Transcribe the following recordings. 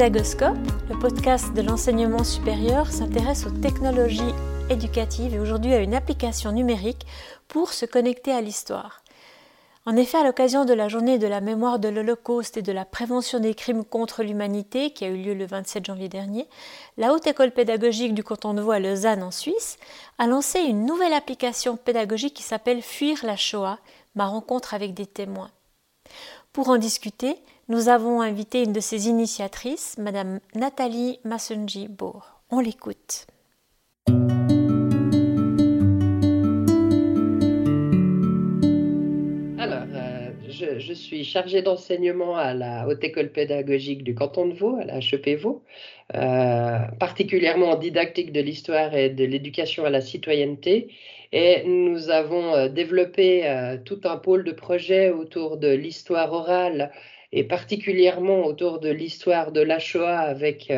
Pédagoscope, le podcast de l'enseignement supérieur, s'intéresse aux technologies éducatives et aujourd'hui à une application numérique pour se connecter à l'histoire. En effet, à l'occasion de la journée de la mémoire de l'Holocauste et de la prévention des crimes contre l'humanité, qui a eu lieu le 27 janvier dernier, la Haute École pédagogique du canton de Vaud à Lausanne en Suisse a lancé une nouvelle application pédagogique qui s'appelle Fuir la Shoah, ma rencontre avec des témoins. Pour en discuter, nous avons invité une de ses initiatrices, Madame Nathalie Massenji-Bourg. On l'écoute. je, suis chargée d'enseignement à la Haute École pédagogique du canton de Vaud, à la HEP Vaud, euh, particulièrement en didactique de l'histoire et de l'éducation à la citoyenneté. Et nous avons euh, développé euh, tout un pôle de projets autour de l'histoire orale et particulièrement autour de l'histoire de la Shoah avec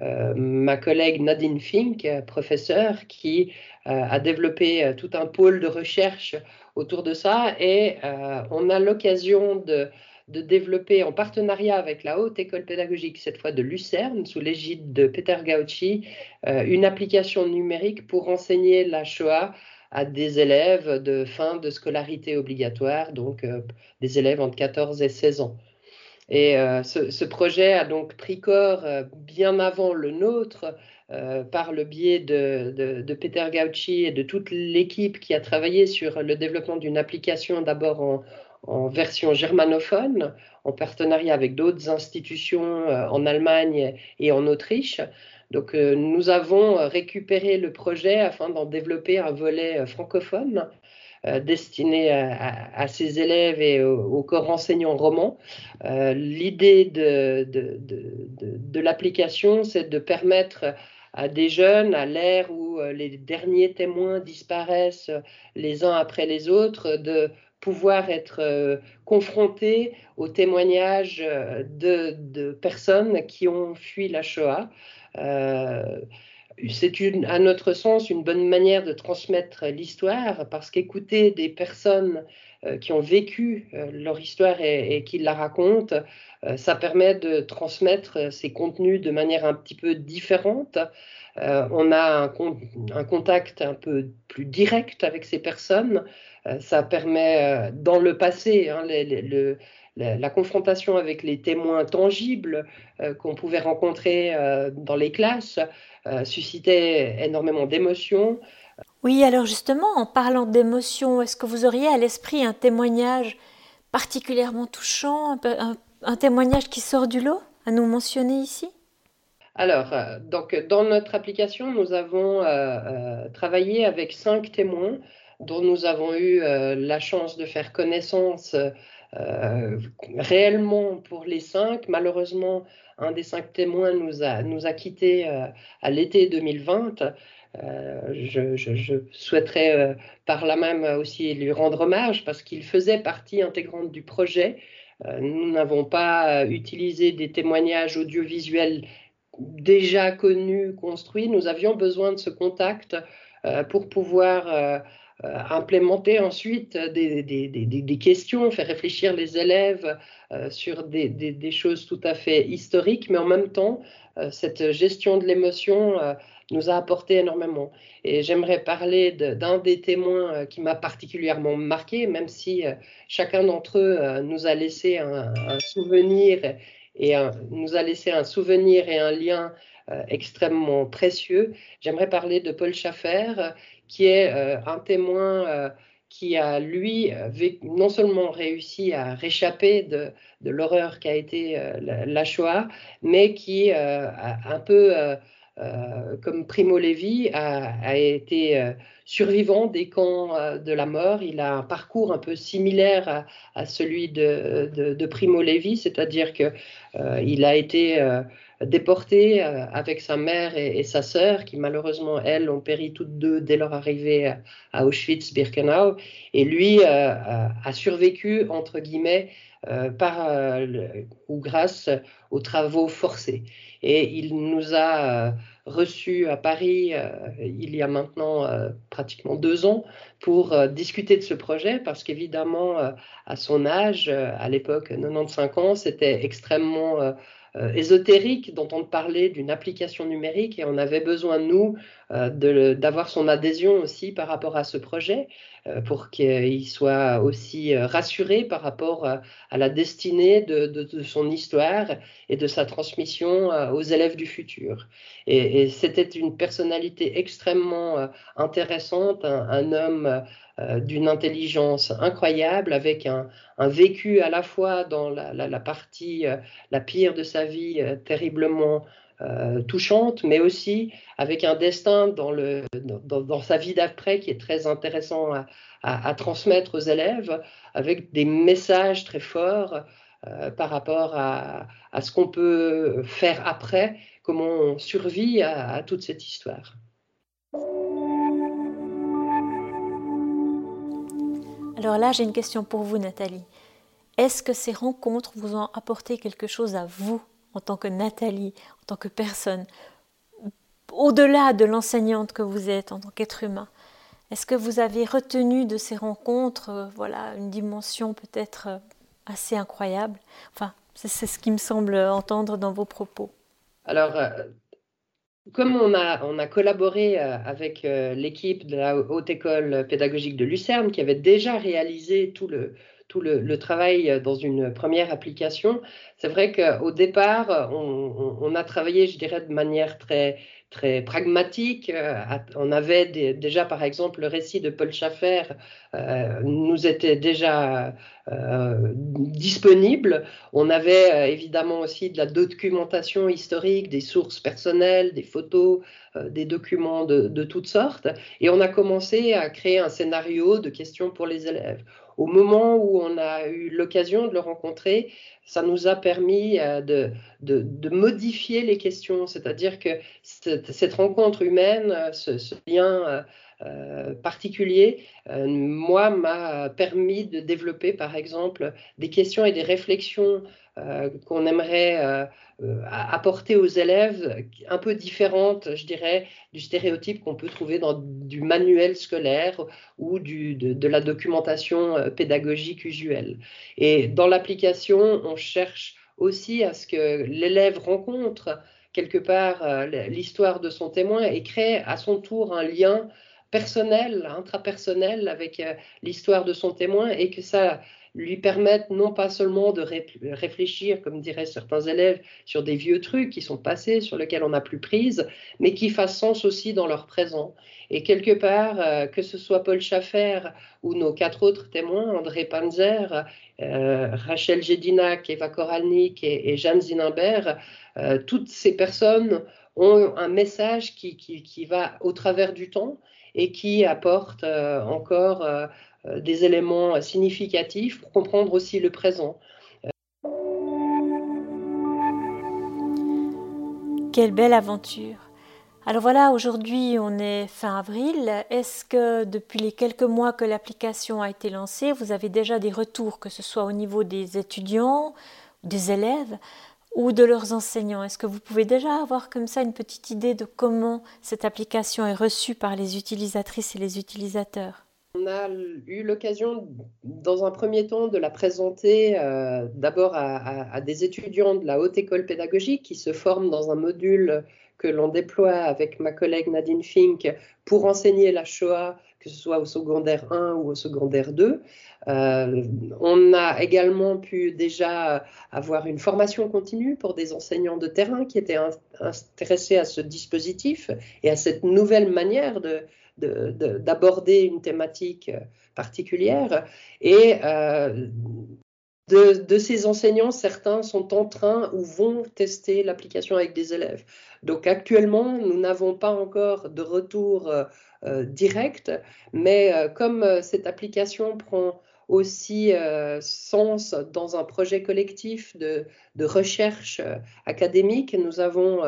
ma collègue Nadine Fink, professeure, qui a développé tout un pôle de recherche autour de ça et euh, on a l'occasion de, développer en partenariat avec la Haute École pédagogique, cette fois de Lucerne, sous l'égide de Peter Gauci, euh, une application numérique pour enseigner la Shoah à des élèves de fin de scolarité obligatoire, donc euh, des élèves entre 14 et 16 ans. Et ce, projet a donc pris corps bien avant le nôtre, euh, par le biais de, Peter Gauci et de toute l'équipe qui a travaillé sur le développement d'une application d'abord en, version germanophone, en partenariat avec d'autres institutions euh, en Allemagne et en Autriche. Donc euh, nous avons récupéré le projet afin d'en développer un volet francophone destiné à, ces élèves et au, corps enseignant roman. L'idée de, l'application, c'est de permettre à des jeunes à l'ère où euh, les derniers témoins disparaissent euh, les uns après les autres, de pouvoir être euh, confrontés aux témoignages de, personnes qui ont fui la Shoah. C'est à notre sens une bonne manière de transmettre l'histoire parce qu'écouter des personnes qui ont vécu leur histoire et qui la racontent, euh, ça permet de transmettre euh, ces contenus de manière un petit peu différente. Euh, on a un, contact un peu plus direct avec ces personnes. Ça permet, dans le passé, hein, la, confrontation avec les témoins tangibles qu'on pouvait rencontrer dans les classes suscitait énormément d'émotions. Oui, alors justement, en parlant d'émotions, est-ce que vous auriez à l'esprit un témoignage particulièrement touchant, un, un un témoignage qui sort du lot à nous mentionner ici? Alors, euh, donc, dans notre application, nous avons euh, euh, travaillé avec cinq témoins dont nous avons eu la chance de faire connaissance réellement pour les cinq. Malheureusement, un des cinq témoins nous a, nous a quittés à l'été 2020. Je, souhaiterais par là même aussi lui rendre hommage parce qu'il faisait partie intégrante du projet euh, nous n'avons pas euh, utilisé des témoignages audiovisuels déjà connus, construits. Nous avions besoin de ce contact euh, pour pouvoir implémenter ensuite des, questions, faire réfléchir les élèves sur des, choses tout à fait historiques, mais en même temps, cette gestion de l'émotion nous a apporté énormément. Et j'aimerais parler d'un des témoins euh, qui m'a particulièrement marqué, même si euh, chacun d'entre eux euh, nous a laissé un, souvenir et nous a laissé un souvenir et un lien extrêmement précieux. J'aimerais parler de Paul Schaffer, qui est un témoin qui a, lui, non seulement réussi à réchapper de, l'horreur qu'a été la, Shoah, mais qui un peu euh, comme Primo Levi a, été euh, survivant des camps euh, de la mort. Il a un parcours un peu similaire à, celui de, Primo Levi, c'est-à-dire qu'il a été déporté avec sa mère et, sa sœur, qui malheureusement, elles, ont péri toutes deux dès leur arrivée à Auschwitz-Birkenau. Et lui a survécu, entre guillemets, par ou grâce aux travaux forcés. Et il nous a reçu à Paris euh, il y a maintenant euh, pratiquement deux ans pour euh, discuter de ce projet parce qu'évidemment, à son âge, à l'époque 95 ans, c'était extrêmement ésotérique d'entendre parler d'une application numérique et on avait besoin, nous, d'avoir son adhésion aussi par rapport à ce projet pour qu'il soit aussi rassuré par rapport à la destinée de, son histoire et de sa transmission aux élèves du futur. Et, c'était une personnalité extrêmement intéressante, un homme euh, d'une intelligence incroyable, avec un, vécu à la fois dans la, partie euh, la pire de sa vie, euh, terriblement touchante, mais aussi avec un destin dans, sa vie d'après qui est très intéressant à, transmettre aux élèves, avec des messages très forts par rapport à, ce qu'on peut faire après, comment on survit à toute cette histoire. Alors là, j'ai une question pour vous, Nathalie. Est-ce que ces rencontres vous ont apporté quelque chose à vous, en tant que Nathalie, en tant que personne, au-delà de l'enseignante que vous êtes, en tant qu'être humain? Est-ce que vous avez retenu de ces rencontres, euh, voilà, une dimension peut-être euh, assez incroyable? Enfin, c'est ce qui me semble entendre dans vos propos. Alors, euh, comme on a, on a collaboré euh, avec euh, l'équipe de la Haute École pédagogique de Lucerne, qui avait déjà réalisé tout le, tout le, travail dans une première application, c'est vrai qu'au départ, on, on, a travaillé, je dirais, de manière très, très pragmatique. Euh, on avait déjà, par exemple, le récit de Paul Schaffer euh, nous était déjà euh, disponible. On avait évidemment aussi de la documentation historique, des sources personnelles, des photos, des documents de, toutes sortes. Et on a commencé à créer un scénario de questions pour les élèves. Au moment où on a eu l'occasion de le rencontrer, ça nous a permis euh, de, modifier les questions, c'est-à-dire que cette, rencontre humaine, euh, ce, lien euh, particulier, moi, m'a permis de développer, par exemple, des questions et des réflexions qu'on aimerait apporter aux élèves, un peu différentes, je dirais, du stéréotype qu'on peut trouver dans du manuel scolaire ou de, la documentation pédagogique usuelle. Et dans l'application, on cherche aussi à ce que l'élève rencontre quelque part euh, l'histoire de son témoin et crée à son tour un lien personnel, intrapersonnel avec euh, l'histoire de son témoin et que ça lui permette non pas seulement de réfléchir, comme diraient certains élèves, sur des vieux trucs qui sont passés, sur lesquels on n'a plus prise, mais qui fassent sens aussi dans leur présent. Et quelque part, euh, que ce soit Paul Schaffer ou nos quatre autres témoins, André Panzer, euh, Rachel Jedinac, Eva Koralnik et, Jeanne Zinenberg, euh, toutes ces personnes ont un message qui, va au travers du temps et qui apporte encore des éléments significatifs pour comprendre aussi le présent. Quelle belle aventure alors voilà, aujourd'hui on est fin avril. Est-ce que depuis les quelques mois que l'application a été lancée, vous avez déjà des retours, que ce soit au niveau des étudiants, des élèves? Ou de leurs enseignants. Est-ce que vous pouvez déjà avoir comme ça une petite idée de comment cette application est reçue par les utilisatrices et les utilisateurs? On a eu l'occasion, dans un premier temps, de la présenter euh, d'abord à, des étudiants de la haute école pédagogique qui se forment dans un module que l'on déploie avec ma collègue Nadine Fink pour enseigner la Shoah, que ce soit au secondaire 1 ou au secondaire 2. Euh, on a également pu déjà avoir une formation continue pour des enseignants de terrain qui étaient intéressés à ce dispositif et à cette nouvelle manière de, d'aborder une thématique particulière. Euh, de, ces enseignants, certains sont en train ou vont tester l'application avec des élèves. Donc actuellement, nous n'avons pas encore de retour euh, euh, direct, mais euh, comme cette application prend aussi sens dans un projet collectif de, recherche académique, nous avons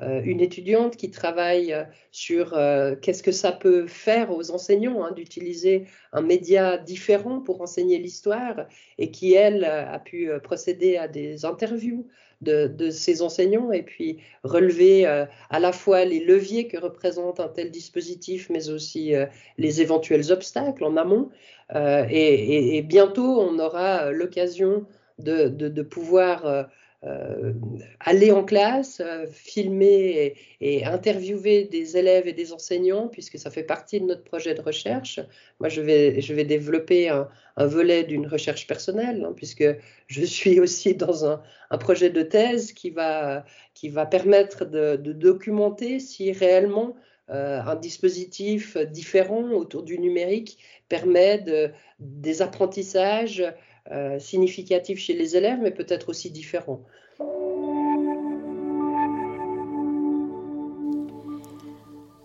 une étudiante qui travaille euh, sur euh, qu'est-ce que ça peut faire aux enseignants hein, d'utiliser un média différent pour enseigner l'histoire et qui, elle, a pu procéder à des interviews de, de ces enseignants et puis relever à la fois les leviers que représente un tel dispositif, mais aussi les éventuels obstacles en amont. Et, bientôt, on aura l'occasion de, de, pouvoir euh, aller en classe, euh, filmer et, interviewer des élèves et des enseignants, puisque ça fait partie de notre projet de recherche. Moi, je vais, je vais développer un, volet d'une recherche personnelle, hein, puisque je suis aussi dans un, projet de thèse qui va, qui va permettre de, documenter si réellement euh, un dispositif différent autour du numérique permet de, des apprentissages euh, significatif chez les élèves, mais peut-être aussi différent.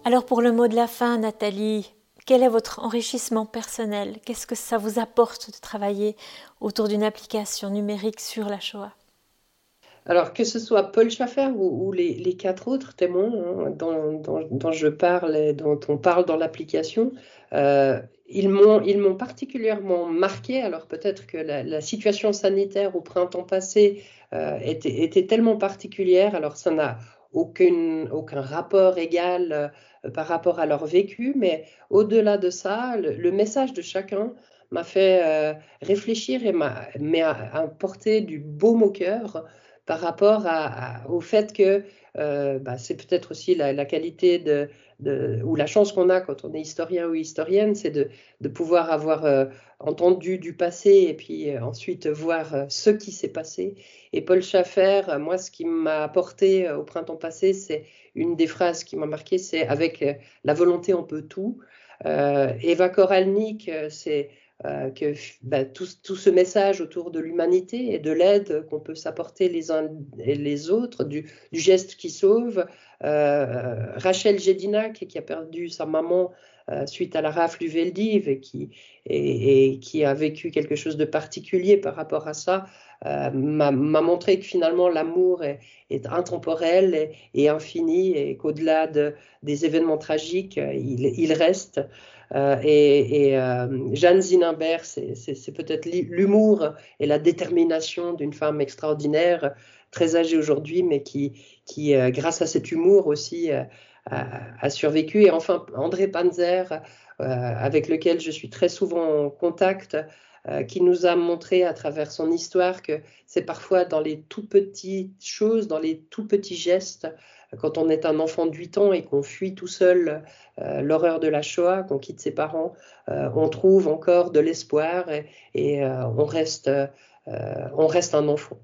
Alors pour le mot de la fin, Nathalie, quel est votre enrichissement personnel? Qu'est-ce que ça vous apporte de travailler autour d'une application numérique sur la Shoah? Alors, que ce soit Paul Schaffer ou, les, quatre autres témoins hein, dont, je parle et dont on parle dans l'application, euh, ils m'ont particulièrement marqué. Alors, peut-être que la, situation sanitaire au printemps passé euh, était, tellement particulière, alors ça n'a aucun, rapport égal euh, par rapport à leur vécu, mais au-delà de ça, le, message de chacun m'a fait réfléchir et m'a apporté du baume au cœur par rapport au fait que euh, bah, c'est peut-être aussi la, qualité de, ou la chance qu'on a quand on est historien ou historienne, c'est de, pouvoir avoir euh, entendu du passé et puis euh, ensuite voir ce qui s'est passé. Et Paul Schaffer, moi, ce qui m'a apporté au printemps passé, c'est une des phrases qui m'a marqué, c'est avec la volonté on peut tout. Eva Koralnik, c'est euh, que bah, tout, ce message autour de l'humanité et de l'aide qu'on peut s'apporter les uns et les autres, du, geste qui sauve. Euh, Rachel Jedina, qui, a perdu sa maman euh, suite à la rafle du Veldiv et, qui a vécu quelque chose de particulier par rapport à ça, m'a montré que finalement l'amour est, intemporel et, infini et qu'au-delà de, des événements tragiques, il, reste. Euh, et, euh, Jeanne Zinenberg, c'est peut-être l'humour et la détermination d'une femme extraordinaire, très âgée aujourd'hui, mais qui, qui euh, grâce à cet humour aussi, a, survécu. Et enfin, André Panzer, avec lequel je suis très souvent en contact, qui nous a montré à travers son histoire que c'est parfois dans les tout petites choses, dans les tout petits gestes, quand on est un enfant de 8 ans et qu'on fuit tout seul euh, l'horreur de la Shoah, qu'on quitte ses parents, euh, on trouve encore de l'espoir et, euh, on reste un enfant.